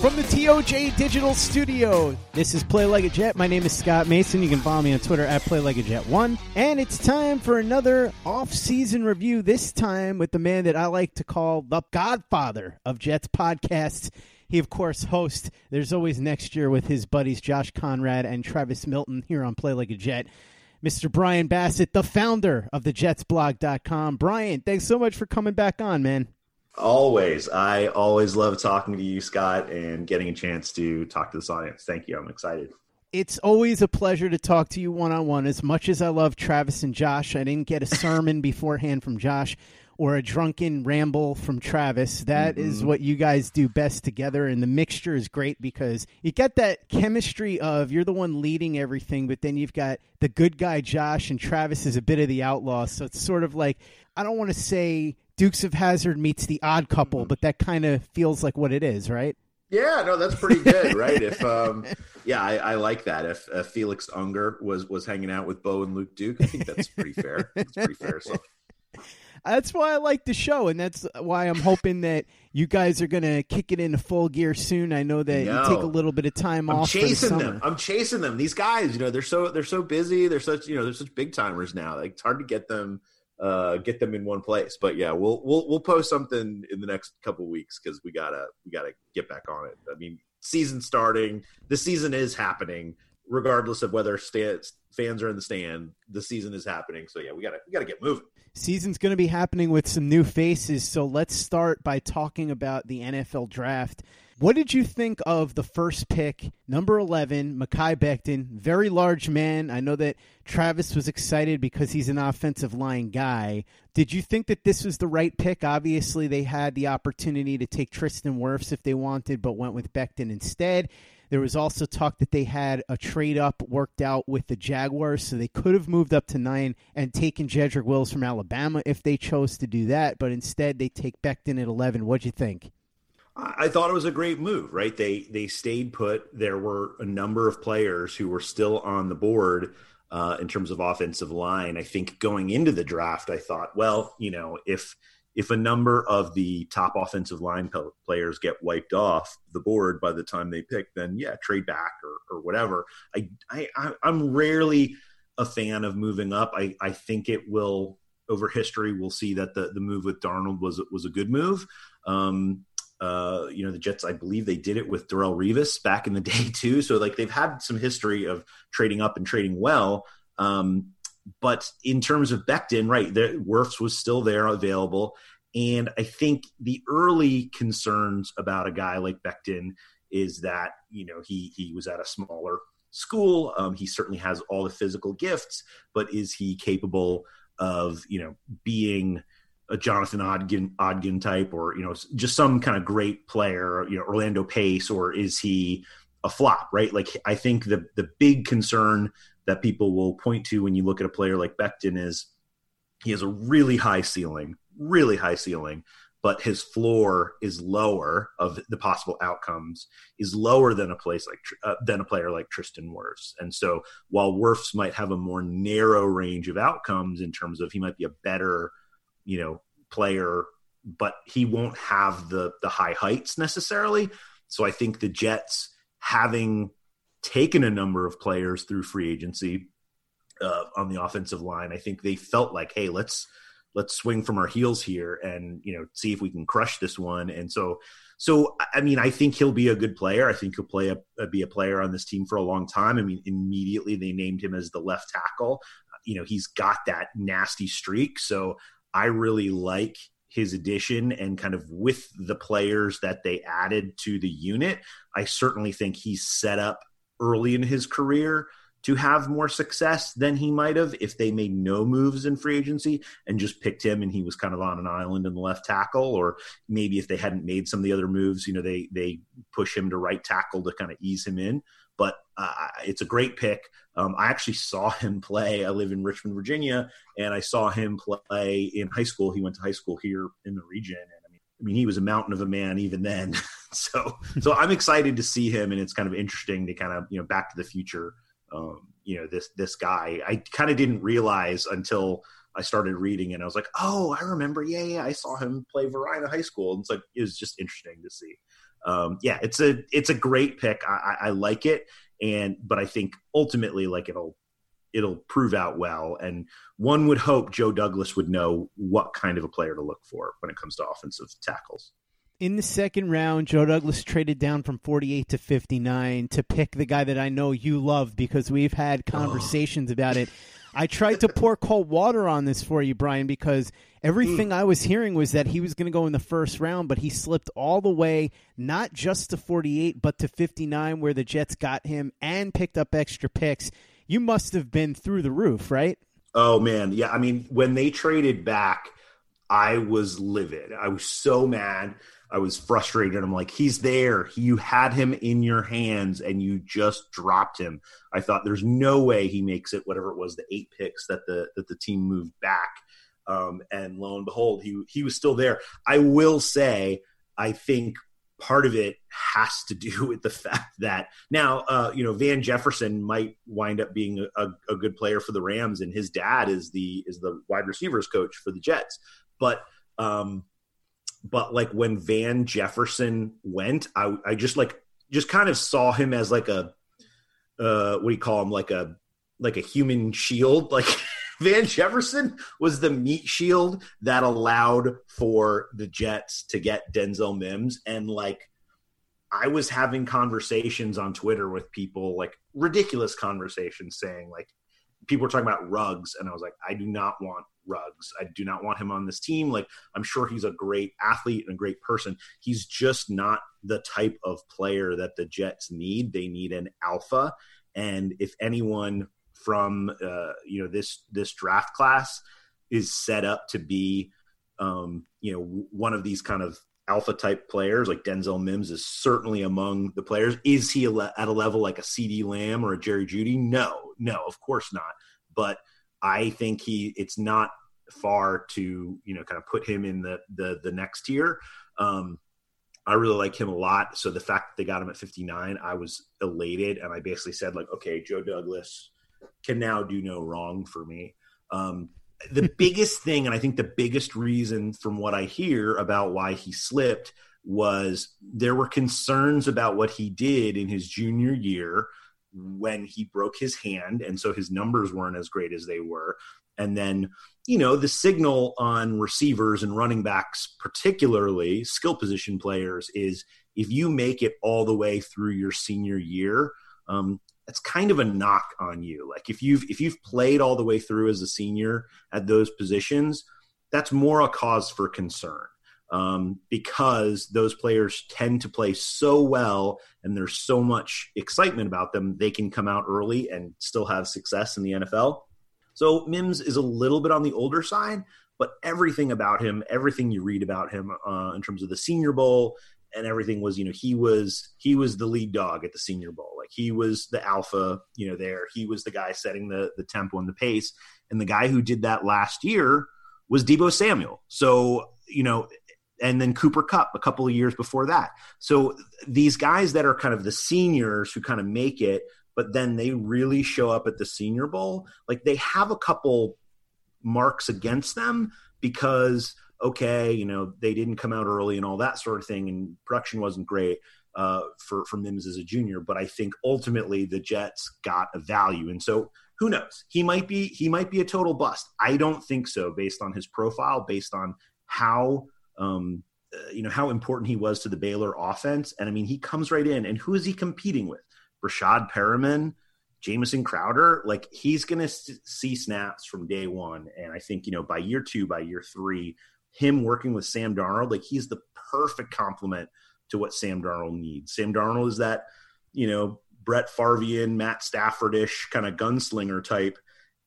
From the TOJ Digital Studio, this is Play Like a Jet. My name is Scott Mason. You can follow me on Twitter at Play Like a Jet1. And it's time for another off-season review, this time with the man that I like to call the godfather of Jets podcasts. He, of course, hosts There's Always Next Year with his buddies Josh Conrad and Travis Milton here on Play Like a Jet. Mr. Brian Bassett, the founder of the JetsBlog.com. Brian, thanks so much for coming back on, man. Always. I always love talking to you, Scott, and getting a chance to talk to this audience. Thank you. I'm excited. It's always a pleasure to talk to you one on one. As much as I love Travis and Josh, I didn't get a sermon beforehand from Josh or a drunken ramble from Travis. That mm-hmm. is what you guys do best together. And the mixture is great because you get that chemistry of you're the one leading everything, but then you've got the good guy Josh and Travis is a bit of the outlaw. So it's sort of like, I don't want to say Dukes of Hazzard meets the Odd Couple, but that kind of feels like what it is, right? Yeah, no, that's pretty good, right? if um, yeah, I, I like that. If, if, Felix Unger was was hanging out with Bo and Luke Duke, I think that's pretty fair. That's pretty fair. So. That's why I like the show, and that's why I'm hoping that you guys are going to kick it into full gear soon. I know that no. you take a little bit of time I'm off. Chasing the them. I'm chasing them. These guys, you know, they're so they're so busy. They're such you know they're such big timers now. Like it's hard to get them uh, get them in one place. But yeah, we'll we'll we'll post something in the next couple weeks because we gotta we gotta get back on it. I mean, season starting. The season is happening, regardless of whether fans are in the stand. The season is happening. So yeah, we gotta we gotta get moving. Season's going to be happening with some new faces. So let's start by talking about the NFL draft. What did you think of the first pick, number 11, Mekhi Becton? Very large man. I know that Travis was excited because he's an offensive line guy. Did you think that this was the right pick? Obviously, they had the opportunity to take Tristan Wirfs if they wanted, but went with Becton instead. There was also talk that they had a trade up worked out with the Jaguars, so they could have moved up to nine and taken Jedrick Wills from Alabama if they chose to do that, but instead they take Becton at 11. What'd you think? I thought it was a great move, right? They they stayed put. There were a number of players who were still on the board uh, in terms of offensive line. I think going into the draft, I thought, well, you know, if if a number of the top offensive line players get wiped off the board by the time they pick, then yeah, trade back or, or whatever. I, I I'm rarely a fan of moving up. I, I think it will over history. We'll see that the the move with Darnold was was a good move. Um, uh, you know, the Jets, I believe they did it with Darrelle Revis back in the day too. So like they've had some history of trading up and trading well. Um, but in terms of Becton, right, the Wirfs was still there available. And I think the early concerns about a guy like Becton is that, you know, he he was at a smaller school. Um, he certainly has all the physical gifts, but is he capable of, you know, being a Jonathan Ogden, type or, you know, just some kind of great player, you know, Orlando Pace, or is he a flop, right? Like I think the the big concern that people will point to when you look at a player like Becton is he has a really high ceiling, really high ceiling, but his floor is lower of the possible outcomes is lower than a place like uh, than a player like Tristan Wirfs. And so while Wirfs might have a more narrow range of outcomes in terms of he might be a better, you know, player, but he won't have the the high heights necessarily. So I think the Jets having taken a number of players through free agency uh, on the offensive line. I think they felt like, hey, let's let's swing from our heels here and you know see if we can crush this one. And so, so I mean, I think he'll be a good player. I think he'll play a, be a player on this team for a long time. I mean, immediately they named him as the left tackle. You know, he's got that nasty streak. So I really like his addition and kind of with the players that they added to the unit, I certainly think he's set up early in his career to have more success than he might have if they made no moves in free agency and just picked him and he was kind of on an island in the left tackle. Or maybe if they hadn't made some of the other moves you know they they push him to right tackle to kind of ease him in but uh, it's a great pick um, i actually saw him play i live in richmond virginia and i saw him play in high school he went to high school here in the region and i mean i mean he was a mountain of a man even then so so I'm excited to see him, and it's kind of interesting to kind of you know Back to the Future. Um, you know this this guy. I kind of didn't realize until I started reading, and I was like, oh, I remember. Yeah, yeah, I saw him play Varina High School, and it's like it was just interesting to see. Um, yeah, it's a it's a great pick. I, I, I like it, and but I think ultimately, like it'll it'll prove out well. And one would hope Joe Douglas would know what kind of a player to look for when it comes to offensive tackles. In the second round, Joe Douglas traded down from 48 to 59 to pick the guy that I know you love because we've had conversations oh. about it. I tried to pour cold water on this for you, Brian, because everything mm. I was hearing was that he was going to go in the first round, but he slipped all the way, not just to 48, but to 59, where the Jets got him and picked up extra picks. You must have been through the roof, right? Oh, man. Yeah. I mean, when they traded back, I was livid. I was so mad I was frustrated. I'm like, he's there. You had him in your hands and you just dropped him. I thought there's no way he makes it, whatever it was, the eight picks that the that the team moved back. Um, and lo and behold, he he was still there. I will say, I think part of it has to do with the fact that now, uh, you know, Van Jefferson might wind up being a, a, good player for the Rams, and his dad is the is the wide receivers coach for the Jets. But um, but like when Van Jefferson went, I I just like just kind of saw him as like a uh what do you call him? Like a like a human shield. Like Van Jefferson was the meat shield that allowed for the Jets to get Denzel Mims. And like I was having conversations on Twitter with people like ridiculous conversations saying like people were talking about Ruggs. and I was like I do not want Ruggs. I do not want him on this team. Like, I'm sure he's a great athlete and a great person. He's just not the type of player that the Jets need. They need an alpha. And if anyone from uh, you know this this draft class is set up to be um, you know one of these kind of alpha type players like Denzel Mims is certainly among the players. Is he at a level like a CeeDee Lamb or a Jerry Jeudy? No, no, of course not. But I think he it's not far to you know kind of put him in the the the next tier. Um, I really like him a lot. So the fact that they got him at 59, I was elated, and I basically said like, okay, Joe Douglas can now do no wrong for me. Um, the biggest thing, and I think the biggest reason from what I hear about why he slipped was there were concerns about what he did in his junior year when he broke his hand, and so his numbers weren't as great as they were. And then, you know, the signal on receivers and running backs, particularly skill position players, is if you make it all the way through your senior year, um, that's kind of a knock on you. Like if you've if you've played all the way through as a senior at those positions, that's more a cause for concern um, because those players tend to play so well and there's so much excitement about them, they can come out early and still have success in the NFL. So Mims is a little bit on the older side, but everything about him, everything you read about him uh, in terms of the Senior Bowl and everything was, you know, he was he was the lead dog at the Senior Bowl. Like he was the alpha, you know, there. He was the guy setting the the tempo and the pace. And the guy who did that last year was Deebo Samuel. So, you know, and then Cooper Kupp a couple of years before that. So these guys that are kind of the seniors who kind of make it, but then they really show up at the Senior Bowl, like they have a couple marks against them because okay, you know, they didn't come out early and all that sort of thing, and production wasn't great uh, for for Mims as a junior. But I think ultimately the Jets got a value, and so who knows? He might be he might be a total bust. I don't think so, based on his profile, based on how um, uh, you know how important he was to the Baylor offense. And I mean, he comes right in, and who is he competing with? Breshad Perriman, Jamison Crowder. Like he's going to see snaps from day one, and I think you know by year two, by year three, him working with Sam Darnold, like he's the perfect complement to what Sam Darnold needs. Sam Darnold is that you know Brett Farvian, Matt Staffordish kind of gunslinger type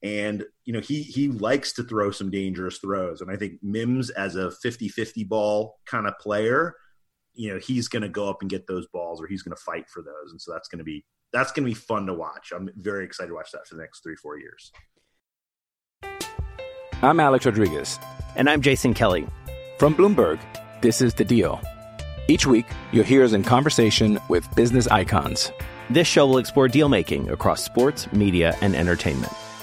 and you know he he likes to throw some dangerous throws. And i think mims as a 50-50 ball kind of player you know he's going to go up and get those balls or he's going to fight for those. And so that's going to be that's going to be fun to watch. I'm very excited to watch that for the next three four years. I'm alex rodriguez. And i'm jason kelly. From bloomberg this is the deal. Each week you'll hear us in conversation with business icons. This show will explore deal making across sports media and entertainment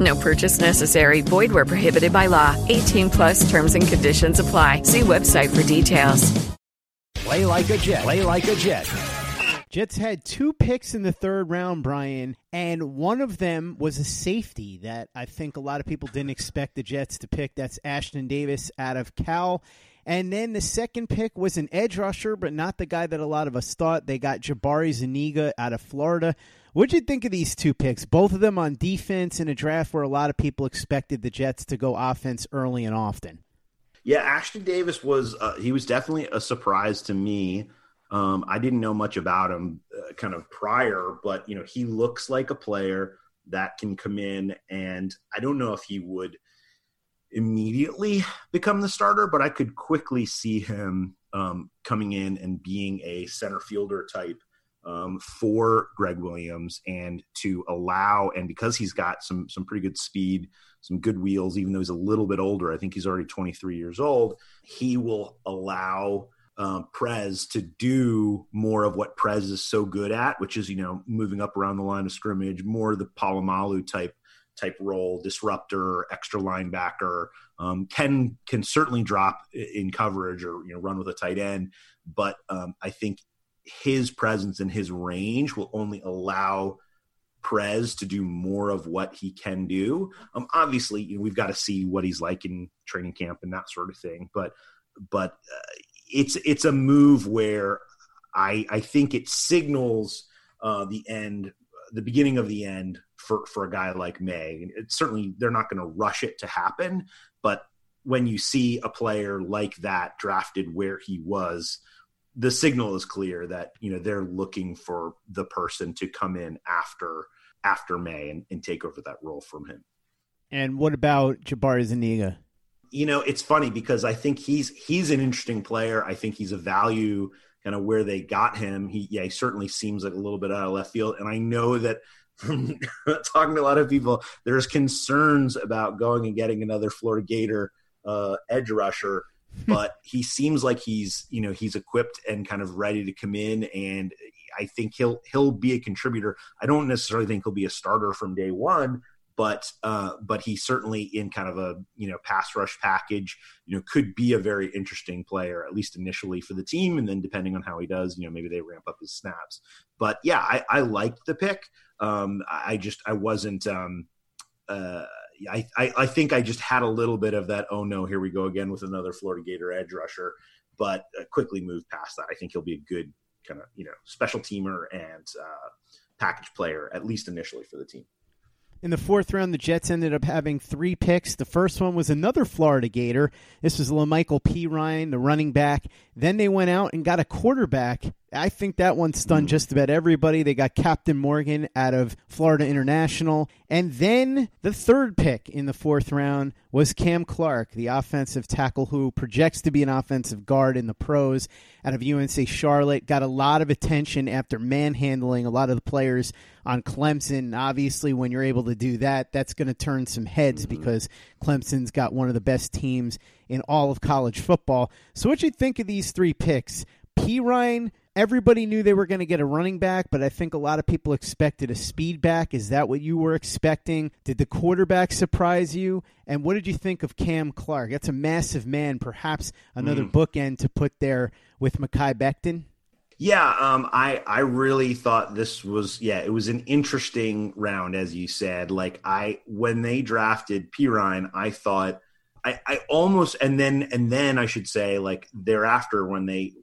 No purchase necessary. Void where prohibited by law. 18 plus terms and conditions apply. See website for details. Play like a Jet. Play like a Jet. Jets had two picks in the third round, Brian, and one of them was a safety that I think a lot of people didn't expect the Jets to pick. That's Ashtyn Davis out of Cal. And then the second pick was an edge rusher, but not the guy that a lot of us thought. They got Jabari Zuniga out of Florida. What'd you think of these two picks? Both of them on defense in a draft where a lot of people expected the Jets to go offense early and often. Yeah, Ashtyn Davis was uh, he was definitely a surprise to me. Um, I didn't know much about him uh, kind of prior, but you know he looks like a player that can come in, and I don't know if he would immediately become the starter, but I could quickly see him um, coming in and being a center fielder type um, for Gregg Williams and to allow and because he's got some some pretty good speed, some good wheels, even though he's a little bit older. I think he's already 23 years old. He will allow um, Prez to do more of what Prez is so good at, which is you know moving up around the line of scrimmage, more the Polamalu type type role, disruptor, extra linebacker. Um, can can certainly drop in coverage or you know run with a tight end, but um, I think his presence and his range will only allow Prez to do more of what he can do. Um, obviously, you know, we've got to see what he's like in training camp and that sort of thing. But but uh, it's it's a move where I I think it signals uh, the end, the beginning of the end for for a guy like Maye. It's certainly they're not going to rush it to happen, but when you see a player like that drafted where he was the signal is clear that you know they're looking for the person to come in after after Maye and, and take over that role from him. And what about Jabari Zuniga? You know, it's funny because I think he's he's an interesting player. I think he's a value kind of where they got him. He yeah, he certainly seems like a little bit out of left field. And I know that from talking to a lot of people, there's concerns about going and getting another Florida Gator uh, edge rusher but he seems like he's you know he's equipped and kind of ready to come in and I think he'll he'll be a contributor. I don't necessarily think he'll be a starter from day one, but uh, but he certainly in kind of a you know pass rush package, you know, could be a very interesting player at least initially for the team, and then depending on how he does, you know, maybe they ramp up his snaps. But yeah, I, I liked the pick. Um, I just I wasn't. Um, uh, I, I, I think I just had a little bit of that. Oh no, here we go again with another Florida Gator edge rusher, but uh, quickly moved past that. I think he'll be a good kind of you know special teamer and uh, package player at least initially for the team. In the fourth round, the Jets ended up having three picks. The first one was another Florida Gator. This was La'Mical Perine, the running back. Then they went out and got a quarterback I think that one stunned just about everybody. They got Captain Morgan out of Florida International. And then the third pick in the fourth round was Cam Clark, the offensive tackle who projects to be an offensive guard in the pros out of UNC Charlotte. Got a lot of attention after manhandling a lot of the players on Clemson. Obviously, when you're able to do that, that's going to turn some heads mm-hmm. because Clemson's got one of the best teams in all of college football. So, what you think of these three picks? Perine everybody knew they were going to get a running back, but I think a lot of people expected a speed back. Is that what you were expecting? Did the quarterback surprise you? And what did you think of Cam Clark? That's a massive man, perhaps another mm. bookend to put there with Mekhi Becton. Yeah, um, I I really thought this was yeah it was an interesting round as you said. Like I when they drafted Perine, I thought I, I almost and then and then I should say like thereafter when they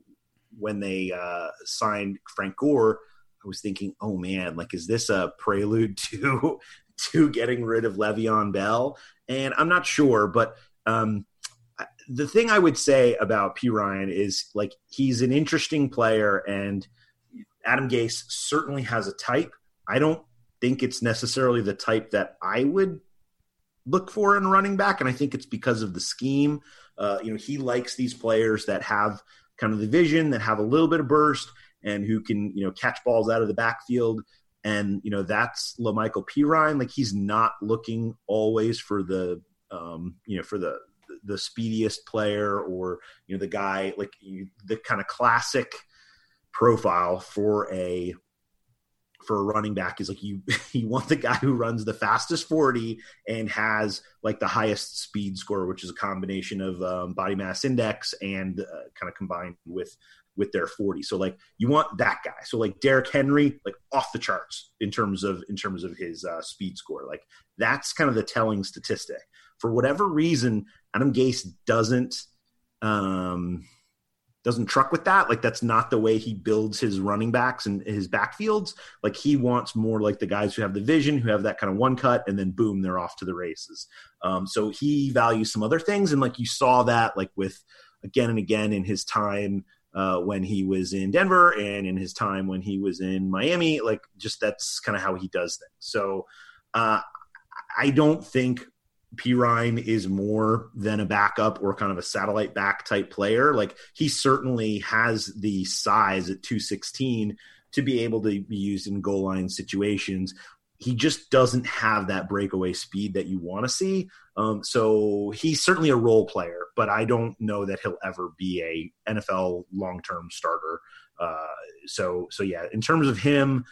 when they uh, signed Frank Gore, I was thinking, oh man, like is this a prelude to to getting rid of Le'Veon Bell? And I'm not sure, but um, the thing I would say about Perine is like he's an interesting player, and Adam Gase certainly has a type. I don't think it's necessarily the type that I would look for in running back, and I think it's because of the scheme. Uh, you know, he likes these players that have kind of the vision that have a little bit of burst and who can you know catch balls out of the backfield. And you know that's La'Mical Perine like he's not looking always for the um, you know for the the speediest player or you know the guy like you, the kind of classic profile for a for a running back is like you you want the guy who runs the fastest 40 and has like the highest speed score which is a combination of um, body mass index and uh, kind of combined with with their 40 so like you want that guy. So like Derrick Henry like off the charts in terms of in terms of his uh, speed score. Like that's kind of the telling statistic. For whatever reason Adam Gase doesn't um doesn't truck with that. Like that's not the way he builds his running backs and his backfields. Like he wants more like the guys who have the vision, who have that kind of one cut, and then boom, they're off to the races. Um, so he values some other things, and like you saw that like with again and again in his time uh, when he was in Denver and in his time when he was in Miami. Like just that's kind of how he does things. So uh, I don't think Perine is more than a backup or kind of a satellite back type player. Like he certainly has the size at 216 to be able to be used in goal line situations. He just doesn't have that breakaway speed that you want to see. Um, so he's certainly a role player, but I don't know that he'll ever be a NFL long term starter. Uh, so so yeah, in terms of him,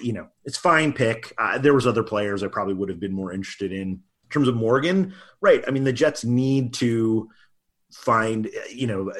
you know, it's fine pick. Uh, there was other players I probably would have been more interested in terms of Morgan, right? I mean, the Jets need to find, you know,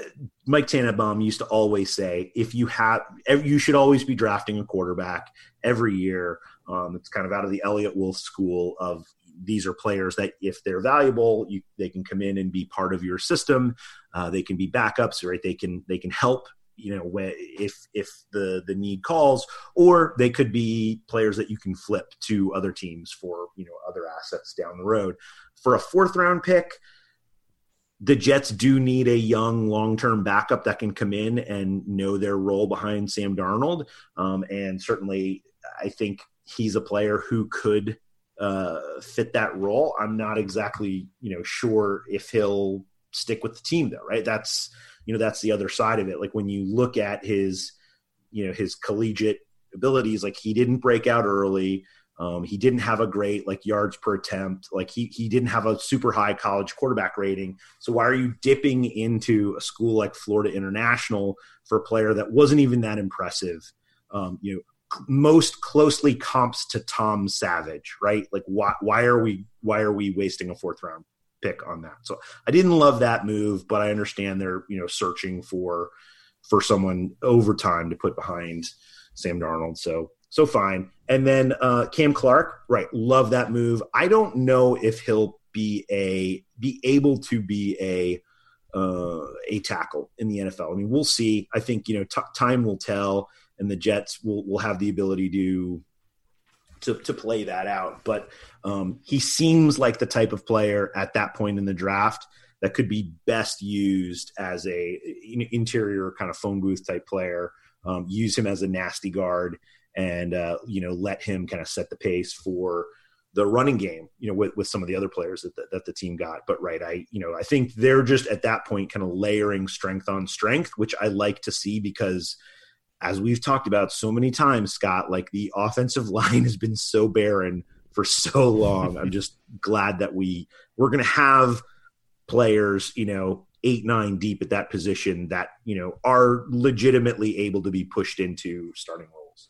Mike Tannenbaum used to always say, if you have, you should always be drafting a quarterback every year. Um, it's kind of out of the Eliot Wolf school of these are players that if they're valuable, you, they can come in and be part of your system. Uh, they can be backups, right? They can they can help you know if if the the need calls or they could be players that you can flip to other teams for you know other assets down the road. For a fourth round pick the jets do need a young long-term backup that can come in and know their role behind sam darnold. Um, and certainly i think he's a player who could uh, fit that role. I'm not exactly you know sure if he'll stick with the team though right? That's you know that's the other side of it. Like when you look at his you know his collegiate abilities like he didn't break out early. Um, he didn't have a great like yards per attempt. Like he he didn't have a super high college quarterback rating. So why are you dipping into a school like florida international for a player that wasn't even that impressive? Um, you know most closely comps to tom savage right? Like why why are we why are we wasting a fourth round pick on that. So I didn't love that move, but I understand they're you know searching for for someone over time to put behind Sam Darnold. So so fine. And then uh, Cam Clark, right? Love that move. I don't know if he'll be a be able to be a uh, a tackle in the NFL. I mean, we'll see. I think you know t- time will tell, and the Jets will will have the ability to to to play that out. But um, he seems like the type of player at that point in the draft that could be best used as a interior kind of phone booth type player. Um, use him as a nasty guard, and uh, you know let him kind of set the pace for the running game. You know with with some of the other players that the, that the team got. But right, I you know I think they're just at that point kind of layering strength on strength, which I like to see because as we've talked about so many times, Scott, like the offensive line has been so barren for so long. I'm just glad that we we're going to have players, you know, eight nine deep at that position that you know are legitimately able to be pushed into starting roles.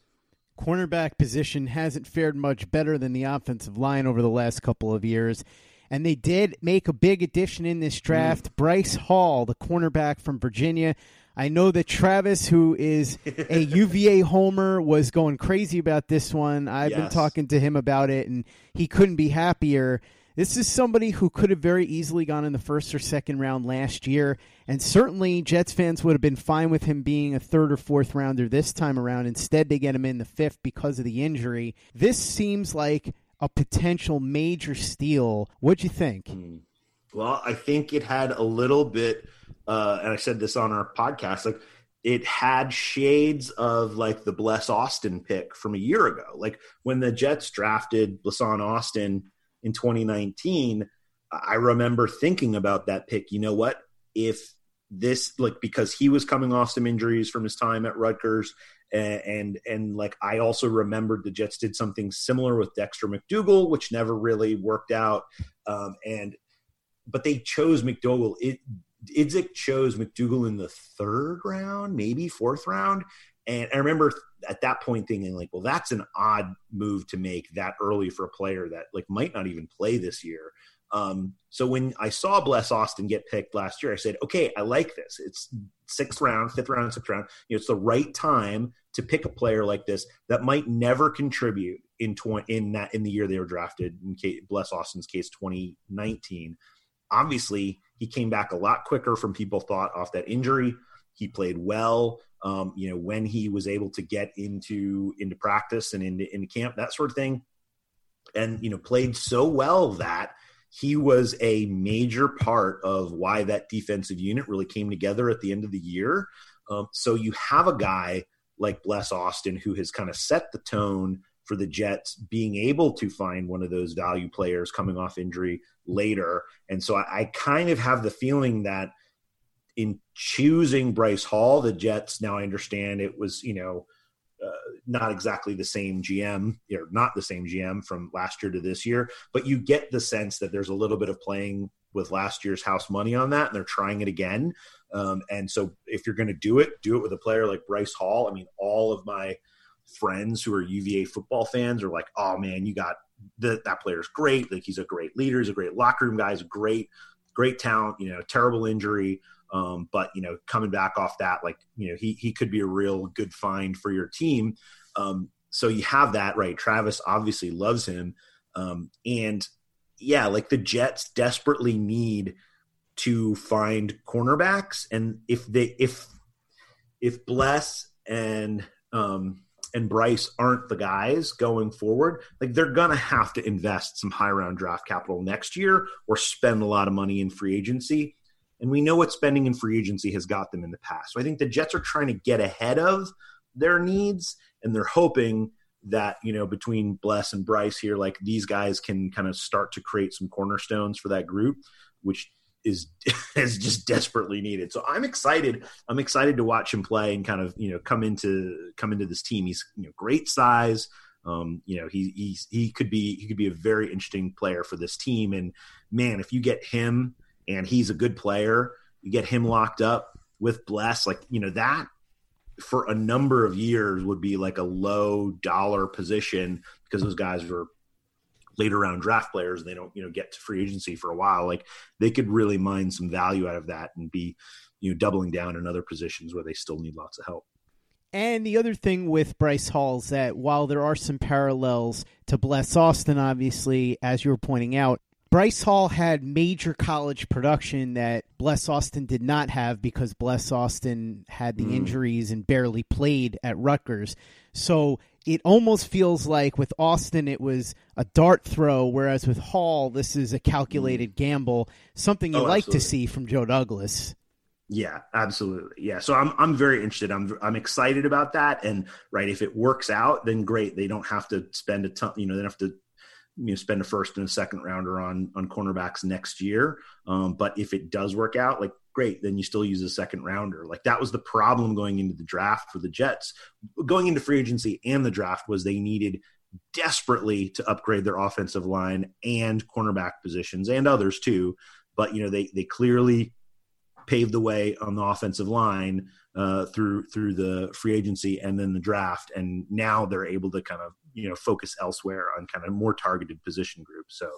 Cornerback position hasn't fared much better than the offensive line over the last couple of years. And they did make a big addition in this draft. Mm. Bryce Hall, the cornerback from Virginia, I know that Travis, who is a UVA homer, was going crazy about this one. I've yes. been talking to him about it, and he couldn't be happier. This is somebody who could have very easily gone in the first or second round last year, and certainly Jets fans would have been fine with him being a third or fourth rounder this time around. Instead, they get him in the fifth because of the injury. This seems like a potential major steal. What'd you think? Hmm. Well, I think it had a little bit uh, and I said this on our podcast, like it had shades of like the Bless Austin pick from a year ago. Like when the Jets drafted Blessuan Austin in 2019, I remember thinking about that pick. You know what? If this like because he was coming off some injuries from his time at Rutgers and, and and, like I also remembered the Jets did something similar with Dexter McDougle which never really worked out. Um, and but they chose McDougle It Idzik chose McDougle in the third round, maybe fourth round. And I remember at that point thinking, like, well, that's an odd move to make that early for a player that like might not even play this year. Um, so when I saw Bless Austin get picked last year, I said, okay, I like this. It's sixth round, fifth round, sixth round. You know, it's the right time to pick a player like this that might never contribute in tw- in that in the year they were drafted. In case, Bless Austin's case, 2019. Obviously, he came back a lot quicker from people thought off that injury. He played well. Um, you know, when he was able to get into into practice and into, into camp, that sort of thing, and you know, played so well that he was a major part of why that defensive unit really came together at the end of the year. Um, so you have a guy like Bless Austin who has kind of set the tone for the Jets being able to find one of those value players coming off injury later. And so I, I kind of have the feeling that in choosing Bryce Hall, the Jets, now I understand it was, you know, uh, not exactly the same GM, or not the same GM from last year to this year, but you get the sense that there's a little bit of playing with last year's house money on that, and they're trying it again. Um, and so, if you're going to do it, do it with a player like Bryce Hall. I mean, all of my friends who are UVA football fans are like, "Oh man, you got the, that player's great. Like he's a great leader. He's a great locker room guy. He's a great, great talent. You know, terrible injury." Um, but you know, coming back off that, like you know, he he could be a real good find for your team. Um, so you have that right. Travis obviously loves him, um, and yeah, like the Jets desperately need to find cornerbacks, and if they if if Bless and um, and Bryce aren't the guys going forward, like they're gonna have to invest some high round draft capital next year or spend a lot of money in free agency. And we know what spending in free agency has got them in the past. So I think the Jets are trying to get ahead of their needs and they're hoping that, you know, between Bless and Bryce here, like these guys can kind of start to create some cornerstones for that group, which is is just desperately needed. So I'm excited. I'm excited to watch him play and kind of, you know, come into come into this team. He's, you know, great size. Um, you know, he he's he could be he could be a very interesting player for this team. And man, if you get him and he's a good player. You get him locked up with Bless, like you know that for a number of years would be like a low dollar position because those guys were later round draft players and they don't you know get to free agency for a while like they could really mine some value out of that and be you know doubling down in other positions where they still need lots of help. And the other thing with Bryce Hall is that while there are some parallels to Bless Austin, obviously, as you were pointing out, Bryce Hall had major college production that Bless Austin did not have because Bless Austin had the mm. injuries and barely played at Rutgers. So it almost feels like with Austin it was a dart throw, whereas with Hall this is a calculated mm. gamble, something you oh, like absolutely. to see from Joe Douglas. Yeah, absolutely. Yeah, so I'm I'm very interested. I'm I'm excited about that. And right, if it works out, then great. They don't have to spend a ton. You know, they don't have to you know spend a first and a second rounder on on cornerbacks next year. Um, but if it does work out, like great, then you still use a second rounder. Like that was the problem going into the draft for the Jets, going into free agency and the draft was they needed desperately to upgrade their offensive line and cornerback positions and others too. But you know they they clearly paved the way on the offensive line uh, through through the free agency and then the draft, and now they're able to kind of you know focus elsewhere on kind of more targeted position groups. So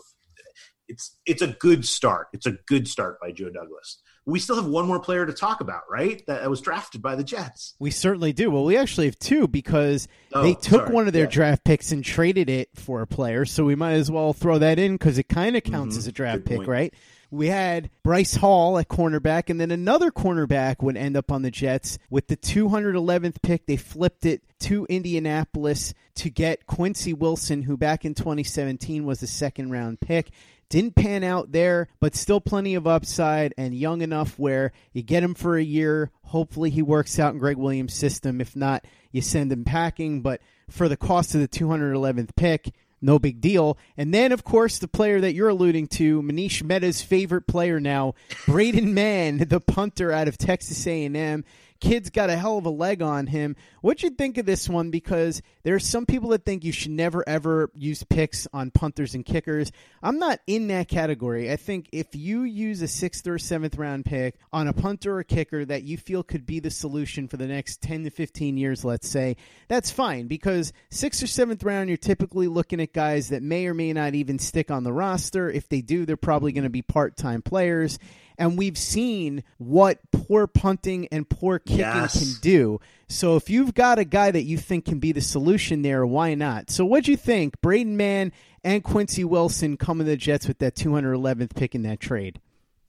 it's it's a good start. It's a good start by Joe Douglas. We still have one more player to talk about, right? That was drafted by the Jets. We certainly do. Well, we actually have two because oh, they took sorry. one of their yeah. draft picks and traded it for a player. So we might as well throw that in because it kind of counts mm-hmm. as a draft good pick, point. right? We had Bryce Hall at cornerback, and then another cornerback would end up on the Jets with the 211th pick. They flipped it to Indianapolis to get Quincy Wilson, who back in 2017 was a second round pick. Didn't pan out there, but still plenty of upside and young enough where you get him for a year. Hopefully, he works out in Gregg Williams' system. If not, you send him packing. But for the cost of the 211th pick, no big deal. And then, of course, the player that you're alluding to, Manish Mehta's favorite player now, Braden Mann, the punter out of Texas A&M kid's got a hell of a leg on him. What'd you think of this one? Because there are some people that think you should never ever use picks on punters and kickers. I'm not in that category. I think if you use a sixth or seventh round pick on a punter or kicker that you feel could be the solution for the next 10 to 15 years, let's say, that's fine because sixth or seventh round, you're typically looking at guys that may or may not even stick on the roster. If they do, they're probably going to be part time players and we've seen what poor punting and poor kicking yes. can do. So if you've got a guy that you think can be the solution there, why not? So what'd you think, Braden Mann and Quincy Wilson coming to the Jets with that 211th pick in that trade?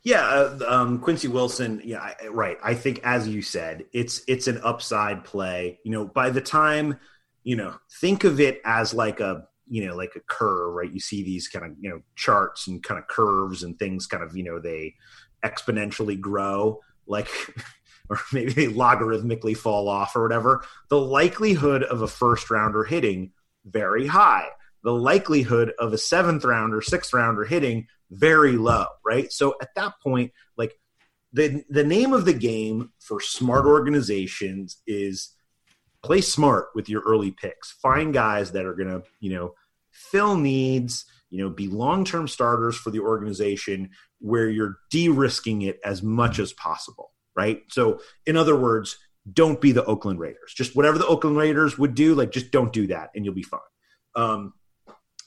Yeah, uh, um, Quincy Wilson. Yeah, I, right. I think, as you said, it's it's an upside play. You know, by the time you know, think of it as like a you know like a curve, right? You see these kind of you know charts and kind of curves and things, kind of you know they exponentially grow, like, or maybe they logarithmically fall off or whatever, the likelihood of a first rounder hitting very high. The likelihood of a seventh rounder, sixth rounder hitting very low, right? So at that point, like the the name of the game for smart organizations is play smart with your early picks. Find guys that are going to, you know, fill needs, you know, be long-term starters for the organization where you're de-risking it as much as possible, right? So, in other words, don't be the Oakland Raiders. Just whatever the Oakland Raiders would do, like just don't do that and you'll be fine. Um,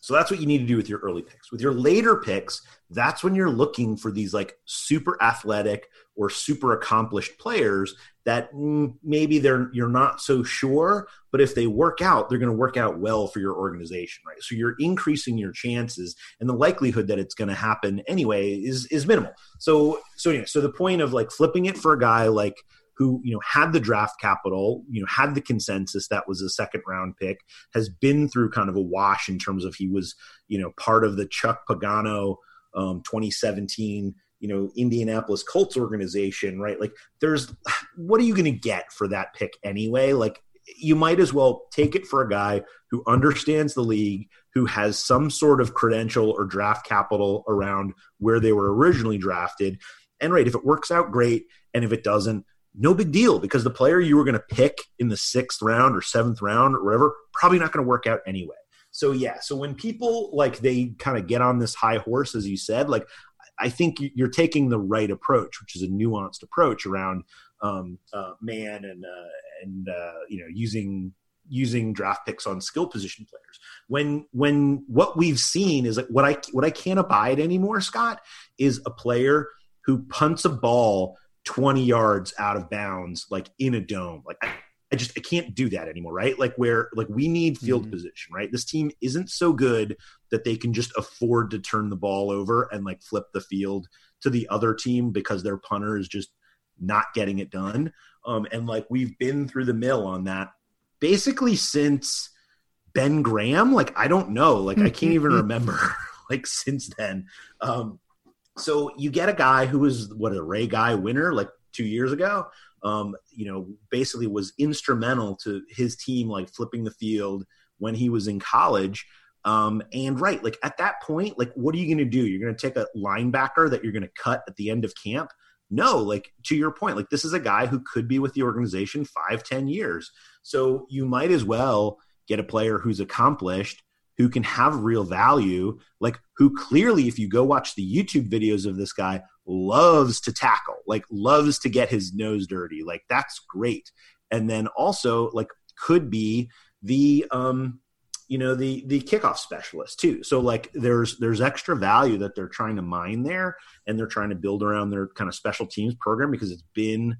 so that's what you need to do with your early picks. With your later picks, that's when you're looking for these like super athletic or super accomplished players that maybe they're you're not so sure, but if they work out, they're going to work out well for your organization, right? So you're increasing your chances, and the likelihood that it's going to happen anyway is is minimal. So so anyway, so the point of like flipping it for a guy like who you know had the draft capital, you know had the consensus that was a second round pick, has been through kind of a wash in terms of he was you know part of the Chuck Pagano um, 2017 you know Indianapolis Colts organization, right? Like there's what are you going to get for that pick anyway? Like you might as well take it for a guy who understands the league, who has some sort of credential or draft capital around where they were originally drafted. And right, if it works out, great. And if it doesn't, no big deal because the player you were going to pick in the sixth round or seventh round or whatever probably not going to work out anyway. So yeah, so when people like they kind of get on this high horse, as you said, like I think you're taking the right approach, which is a nuanced approach around um, uh, Mann and uh, and uh, you know using using draft picks on skill position players. When when what we've seen is like what I what I can't abide anymore, Scott, is a player who punts a ball 20 yards out of bounds, like in a dome. Like I, I just I can't do that anymore, right? Like where like we need field mm-hmm. position, right? This team isn't so good that they can just afford to turn the ball over and like flip the field to the other team because their punter is just not getting it done. Um, and like we've been through the mill on that basically since Ben Graham. Like I don't know, like I can't even remember like since then. Um, so you get a guy who was what a Ray Guy winner like two years ago. Um, you know, basically was instrumental to his team like flipping the field when he was in college. Um, and right, like at that point, like what are you going to do? You're going to take a linebacker that you're going to cut at the end of camp? No, like to your point, like this is a guy who could be with the organization five, ten years. So you might as well get a player who's accomplished who can have real value, like who clearly, if you go watch the YouTube videos of this guy, loves to tackle, like loves to get his nose dirty. Like that's great. And then also like could be the um you know the the kickoff specialist too so like there's there's extra value that they're trying to mine there and they're trying to build around their kind of special teams program because it's been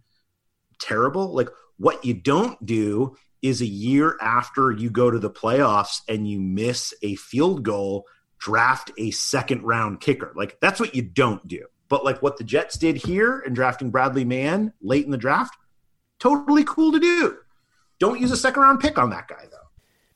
terrible like what you don't do is a year after you go to the playoffs and you miss a field goal, draft a second round kicker. Like that's what you don't do. But like what the Jets did here in drafting Braden Mann late in the draft, totally cool to do. Don't use a second round pick on that guy though.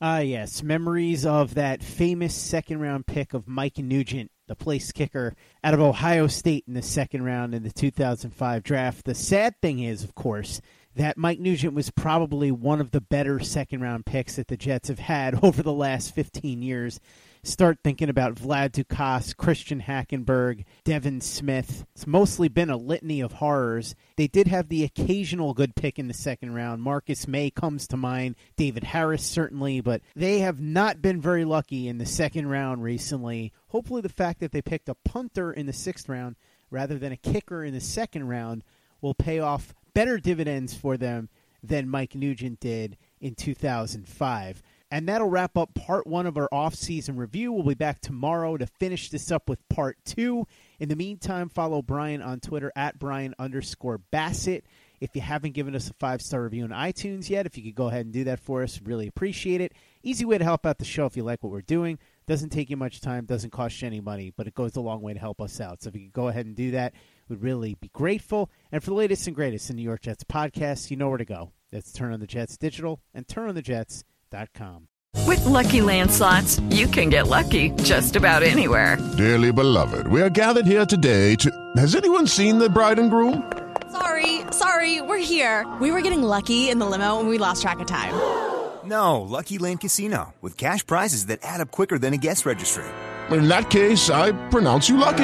Ah, uh, yes, memories of that famous second round pick of Mike Nugent, the place kicker out of Ohio State in the second round in the 2005 draft. The sad thing is, of course, that Mike Nugent was probably one of the better second round picks that the Jets have had over the last 15 years. Start thinking about Vlad Ducasse, Christian Hackenberg, Devin Smith. It's mostly been a litany of horrors. They did have the occasional good pick in the second round. Marcus Maye comes to mind, David Harris certainly, but they have not been very lucky in the second round recently. Hopefully, the fact that they picked a punter in the sixth round rather than a kicker in the second round will pay off better dividends for them than Mike Nugent did in 2005. And that'll wrap up part one of our off-season review. We'll be back tomorrow to finish this up with part two. In the meantime, follow Brian on Twitter at Brian underscore Bassett. If you haven't given us a five-star review on iTunes yet, if you could go ahead and do that for us, really appreciate it. Easy way to help out the show if you like what we're doing. Doesn't take you much time, doesn't cost you any money, but it goes a long way to help us out. So if you could go ahead and do that, would really be grateful. And for the latest and greatest in New York Jets podcasts, you know where to go. That's Turn on the Jets Digital and TurnOnTheJets.com. With Lucky Land slots, you can get lucky just about anywhere. Dearly beloved, we are gathered here today to. Has anyone seen the bride and groom? Sorry, sorry, we're here. We were getting lucky in the limo and we lost track of time. No, Lucky Land Casino, with cash prizes that add up quicker than a guest registry. In that case, I pronounce you lucky.